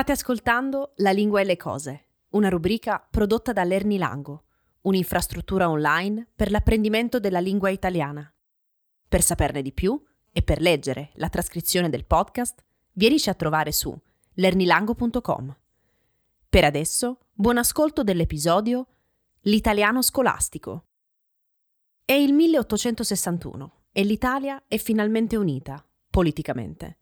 State ascoltando La lingua e le cose, una rubrica prodotta da Lerni Lango, un'infrastruttura online per l'apprendimento della lingua italiana. Per saperne di più e per leggere la trascrizione del podcast, vienici a trovare su lernilango.com. Per adesso, buon ascolto dell'episodio L'italiano scolastico. È il 1861 e l'Italia è finalmente unita, politicamente.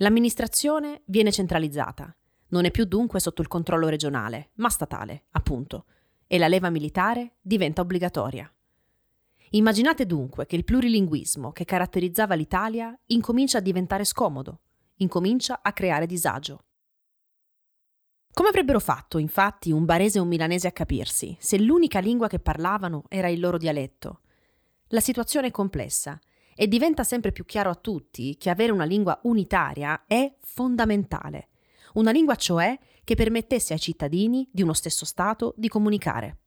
L'amministrazione viene centralizzata, non è più dunque sotto il controllo regionale, ma statale, appunto, e la leva militare diventa obbligatoria. Immaginate dunque che il plurilinguismo che caratterizzava l'Italia incomincia a diventare scomodo, incomincia a creare disagio. Come avrebbero fatto, infatti, un barese e un milanese a capirsi, se l'unica lingua che parlavano era il loro dialetto? La situazione è complessa e diventa sempre più chiaro a tutti che avere una lingua unitaria è fondamentale. Una lingua cioè che permettesse ai cittadini di uno stesso Stato di comunicare.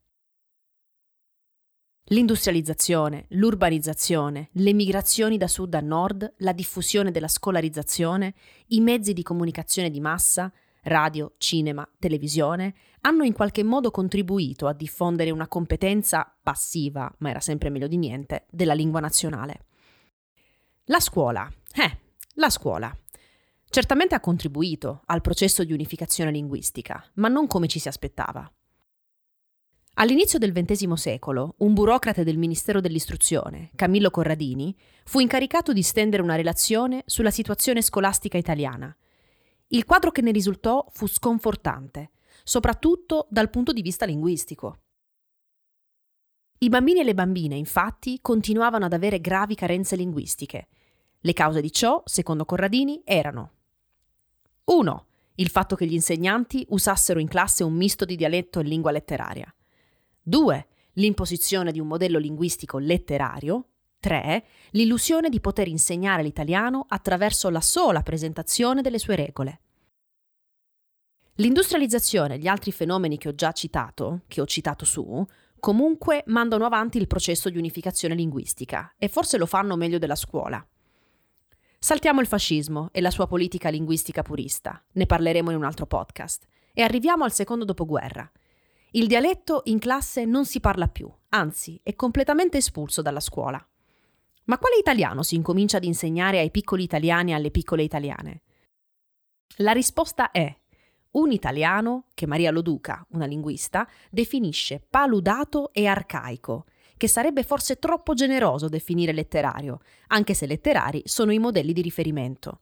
L'industrializzazione, l'urbanizzazione, le migrazioni da sud a nord, la diffusione della scolarizzazione, i mezzi di comunicazione di massa, radio, cinema, televisione, hanno in qualche modo contribuito a diffondere una competenza passiva, ma era sempre meglio di niente, della lingua nazionale. La scuola. Eh, la scuola. Certamente ha contribuito al processo di unificazione linguistica, ma non come ci si aspettava. All'inizio del XX secolo, un burocrate del Ministero dell'Istruzione, Camillo Corradini, fu incaricato di stendere una relazione sulla situazione scolastica italiana. Il quadro che ne risultò fu sconfortante, soprattutto dal punto di vista linguistico. I bambini e le bambine, infatti, continuavano ad avere gravi carenze linguistiche le cause di ciò, secondo Corradini, erano 1. Il fatto che gli insegnanti usassero in classe un misto di dialetto e lingua letteraria. 2. L'imposizione di un modello linguistico letterario. 3. L'illusione di poter insegnare l'italiano attraverso la sola presentazione delle sue regole. L'industrializzazione e gli altri fenomeni che ho già citato, che ho citato su, comunque mandano avanti il processo di unificazione linguistica e forse lo fanno meglio della scuola. Saltiamo il fascismo e la sua politica linguistica purista, ne parleremo in un altro podcast, e arriviamo al secondo dopoguerra. Il dialetto in classe non si parla più, anzi è completamente espulso dalla scuola. Ma quale italiano si incomincia ad insegnare ai piccoli italiani e alle piccole italiane? La risposta è un italiano che Maria Loduca, una linguista, definisce paludato e arcaico, che sarebbe forse troppo generoso definire letterario, anche se letterari sono i modelli di riferimento.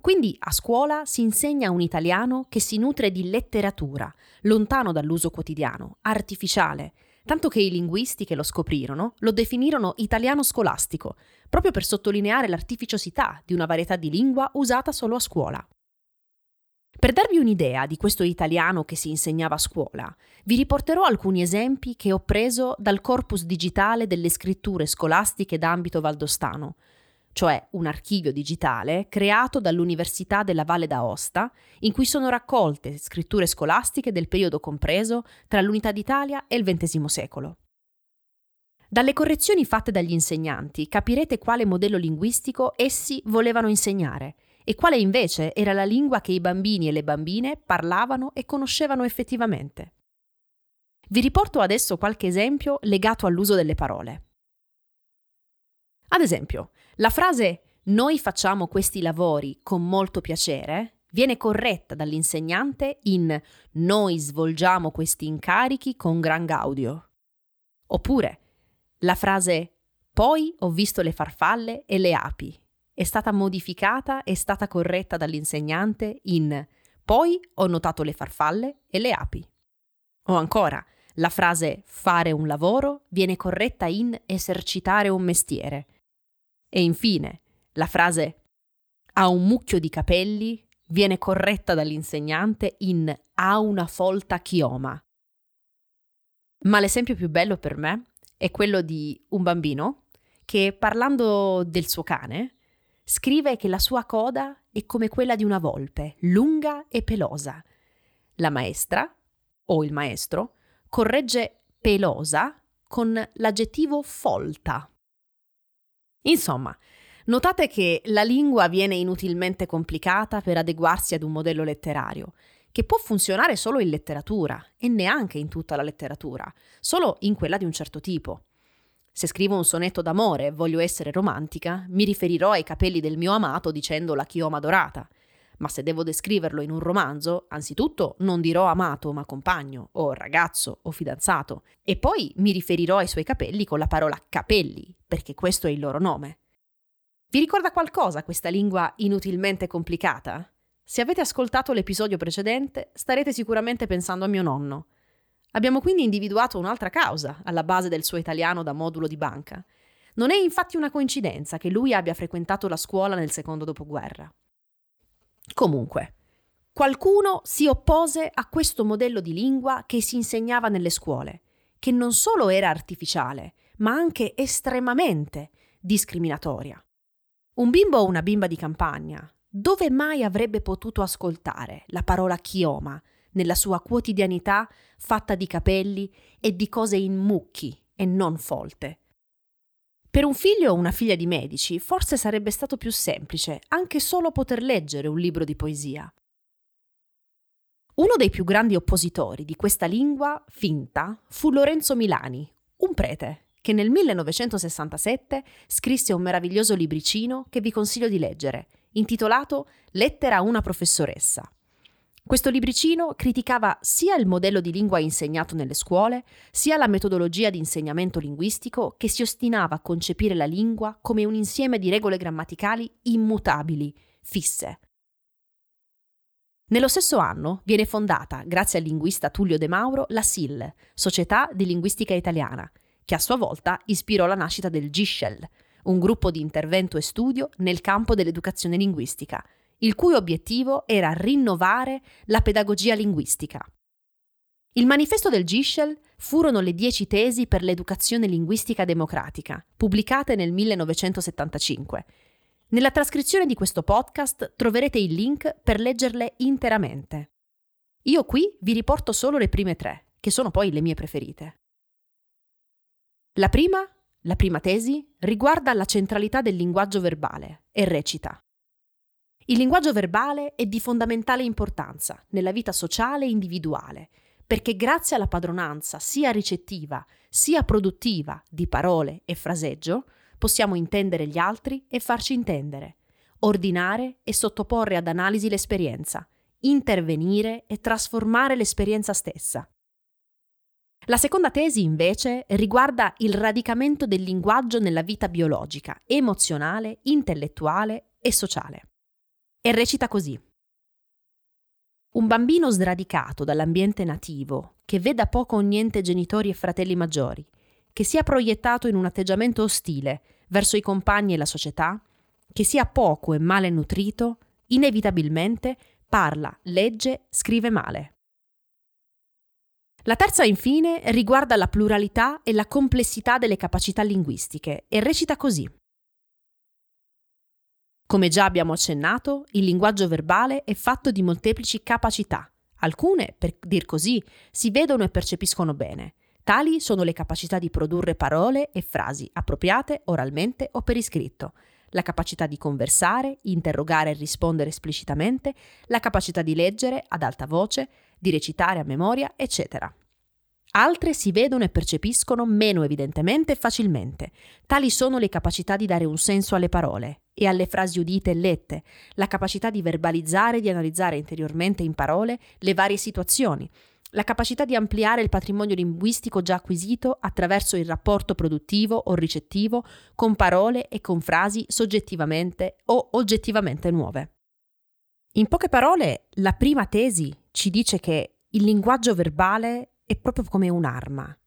Quindi a scuola si insegna un italiano che si nutre di letteratura, lontano dall'uso quotidiano, artificiale, tanto che i linguisti che lo scoprirono lo definirono italiano scolastico, proprio per sottolineare l'artificiosità di una varietà di lingua usata solo a scuola. Per darvi un'idea di questo italiano che si insegnava a scuola, vi riporterò alcuni esempi che ho preso dal corpus digitale delle scritture scolastiche d'ambito valdostano, cioè un archivio digitale creato dall'Università della Valle d'Aosta, in cui sono raccolte scritture scolastiche del periodo compreso tra l'Unità d'Italia e il XX secolo. Dalle correzioni fatte dagli insegnanti capirete quale modello linguistico essi volevano insegnare e quale invece era la lingua che i bambini e le bambine parlavano e conoscevano effettivamente. Vi riporto adesso qualche esempio legato all'uso delle parole. Ad esempio, la frase noi facciamo questi lavori con molto piacere viene corretta dall'insegnante in noi svolgiamo questi incarichi con gran gaudio. Oppure la frase poi ho visto le farfalle e le api è stata modificata e stata corretta dall'insegnante in poi ho notato le farfalle e le api. O ancora, la frase fare un lavoro viene corretta in esercitare un mestiere. E infine, la frase ha un mucchio di capelli viene corretta dall'insegnante in ha una folta chioma. Ma l'esempio più bello per me è quello di un bambino che parlando del suo cane scrive che la sua coda è come quella di una volpe, lunga e pelosa. La maestra, o il maestro, corregge pelosa con l'aggettivo folta. Insomma, notate che la lingua viene inutilmente complicata per adeguarsi ad un modello letterario, che può funzionare solo in letteratura e neanche in tutta la letteratura, solo in quella di un certo tipo. Se scrivo un sonetto d'amore e voglio essere romantica, mi riferirò ai capelli del mio amato dicendo la chioma dorata. Ma se devo descriverlo in un romanzo, anzitutto non dirò amato ma compagno, o ragazzo, o fidanzato, e poi mi riferirò ai suoi capelli con la parola capelli, perché questo è il loro nome. Vi ricorda qualcosa questa lingua inutilmente complicata? Se avete ascoltato l'episodio precedente, starete sicuramente pensando a mio nonno. Abbiamo quindi individuato un'altra causa alla base del suo italiano da modulo di banca. Non è infatti una coincidenza che lui abbia frequentato la scuola nel secondo dopoguerra. Comunque, qualcuno si oppose a questo modello di lingua che si insegnava nelle scuole, che non solo era artificiale, ma anche estremamente discriminatoria. Un bimbo o una bimba di campagna, dove mai avrebbe potuto ascoltare la parola chioma nella sua quotidianità fatta di capelli e di cose in mucchi e non folte. Per un figlio o una figlia di medici forse sarebbe stato più semplice anche solo poter leggere un libro di poesia. Uno dei più grandi oppositori di questa lingua finta fu Lorenzo Milani, un prete, che nel 1967 scrisse un meraviglioso libricino che vi consiglio di leggere, intitolato Lettera a una professoressa. Questo libricino criticava sia il modello di lingua insegnato nelle scuole, sia la metodologia di insegnamento linguistico che si ostinava a concepire la lingua come un insieme di regole grammaticali immutabili, fisse. Nello stesso anno viene fondata, grazie al linguista Tullio De Mauro, la SIL, Società di Linguistica Italiana, che a sua volta ispirò la nascita del GISCEL, un gruppo di intervento e studio nel campo dell'educazione linguistica, il cui obiettivo era rinnovare la pedagogia linguistica. Il manifesto del Gischel furono le dieci tesi per l'educazione linguistica democratica, pubblicate nel 1975. Nella trascrizione di questo podcast troverete il link per leggerle interamente. Io qui vi riporto solo le prime tre, che sono poi le mie preferite. La prima, la prima tesi, riguarda la centralità del linguaggio verbale e recita il linguaggio verbale è di fondamentale importanza nella vita sociale e individuale, perché grazie alla padronanza sia ricettiva sia produttiva di parole e fraseggio possiamo intendere gli altri e farci intendere, ordinare e sottoporre ad analisi l'esperienza, intervenire e trasformare l'esperienza stessa. La seconda tesi, invece, riguarda il radicamento del linguaggio nella vita biologica, emozionale, intellettuale e sociale e recita così. Un bambino sradicato dall'ambiente nativo, che veda poco o niente genitori e fratelli maggiori, che sia proiettato in un atteggiamento ostile verso i compagni e la società, che sia poco e male nutrito, inevitabilmente parla, legge, scrive male. La terza, infine, riguarda la pluralità e la complessità delle capacità linguistiche e recita così. Come già abbiamo accennato, il linguaggio verbale è fatto di molteplici capacità. Alcune, per dir così, si vedono e percepiscono bene. Tali sono le capacità di produrre parole e frasi appropriate oralmente o per iscritto, la capacità di conversare, interrogare e rispondere esplicitamente, la capacità di leggere ad alta voce, di recitare a memoria, eccetera. Altre si vedono e percepiscono meno evidentemente e facilmente. Tali sono le capacità di dare un senso alle parole e alle frasi udite e lette, la capacità di verbalizzare e di analizzare interiormente in parole le varie situazioni, la capacità di ampliare il patrimonio linguistico già acquisito attraverso il rapporto produttivo o ricettivo con parole e con frasi soggettivamente o oggettivamente nuove. In poche parole, la prima tesi ci dice che il linguaggio verbale è proprio come un'arma.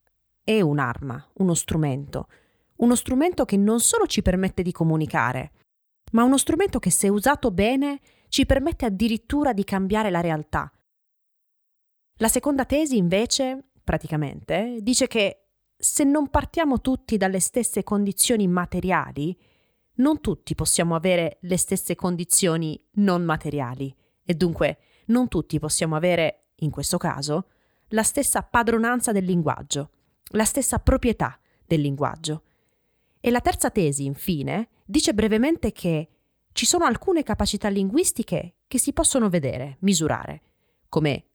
È un'arma, uno strumento. Uno strumento che non solo ci permette di comunicare, ma uno strumento che se usato bene ci permette addirittura di cambiare la realtà. La seconda tesi, invece, praticamente, dice che se non partiamo tutti dalle stesse condizioni materiali, non tutti possiamo avere le stesse condizioni non materiali e dunque non tutti possiamo avere, in questo caso, la stessa padronanza del linguaggio, la stessa proprietà del linguaggio. E la terza tesi, infine, dice brevemente che ci sono alcune capacità linguistiche che si possono vedere, misurare, come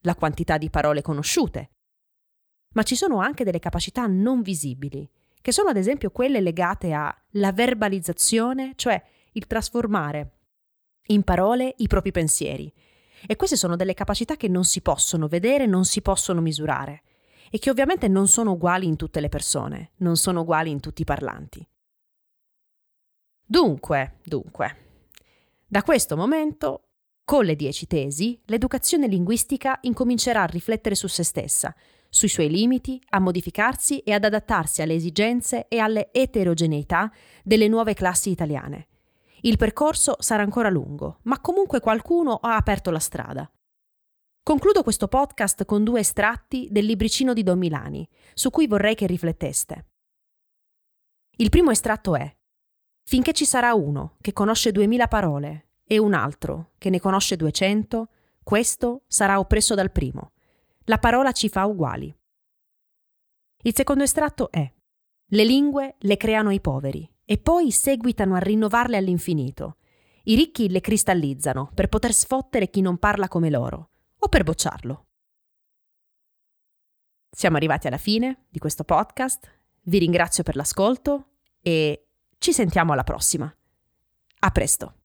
la quantità di parole conosciute. Ma ci sono anche delle capacità non visibili, che sono ad esempio quelle legate alla verbalizzazione, cioè il trasformare in parole i propri pensieri. E queste sono delle capacità che non si possono vedere, non si possono misurare e che ovviamente non sono uguali in tutte le persone, non sono uguali in tutti i parlanti. Dunque, dunque, da questo momento, con le dieci tesi, l'educazione linguistica incomincerà a riflettere su se stessa, sui suoi limiti, a modificarsi e ad adattarsi alle esigenze e alle eterogeneità delle nuove classi italiane. Il percorso sarà ancora lungo, ma comunque qualcuno ha aperto la strada. Concludo questo podcast con due estratti del libricino di Don Milani, su cui vorrei che rifletteste. Il primo estratto è Finché ci sarà uno che conosce duemila parole e un altro che ne conosce duecento, questo sarà oppresso dal primo. La parola ci fa uguali. Il secondo estratto è Le lingue le creano i poveri e poi seguitano a rinnovarle all'infinito. I ricchi le cristallizzano per poter sfottere chi non parla come loro o per bocciarlo. Siamo arrivati alla fine di questo podcast, vi ringrazio per l'ascolto e ci sentiamo alla prossima. A presto!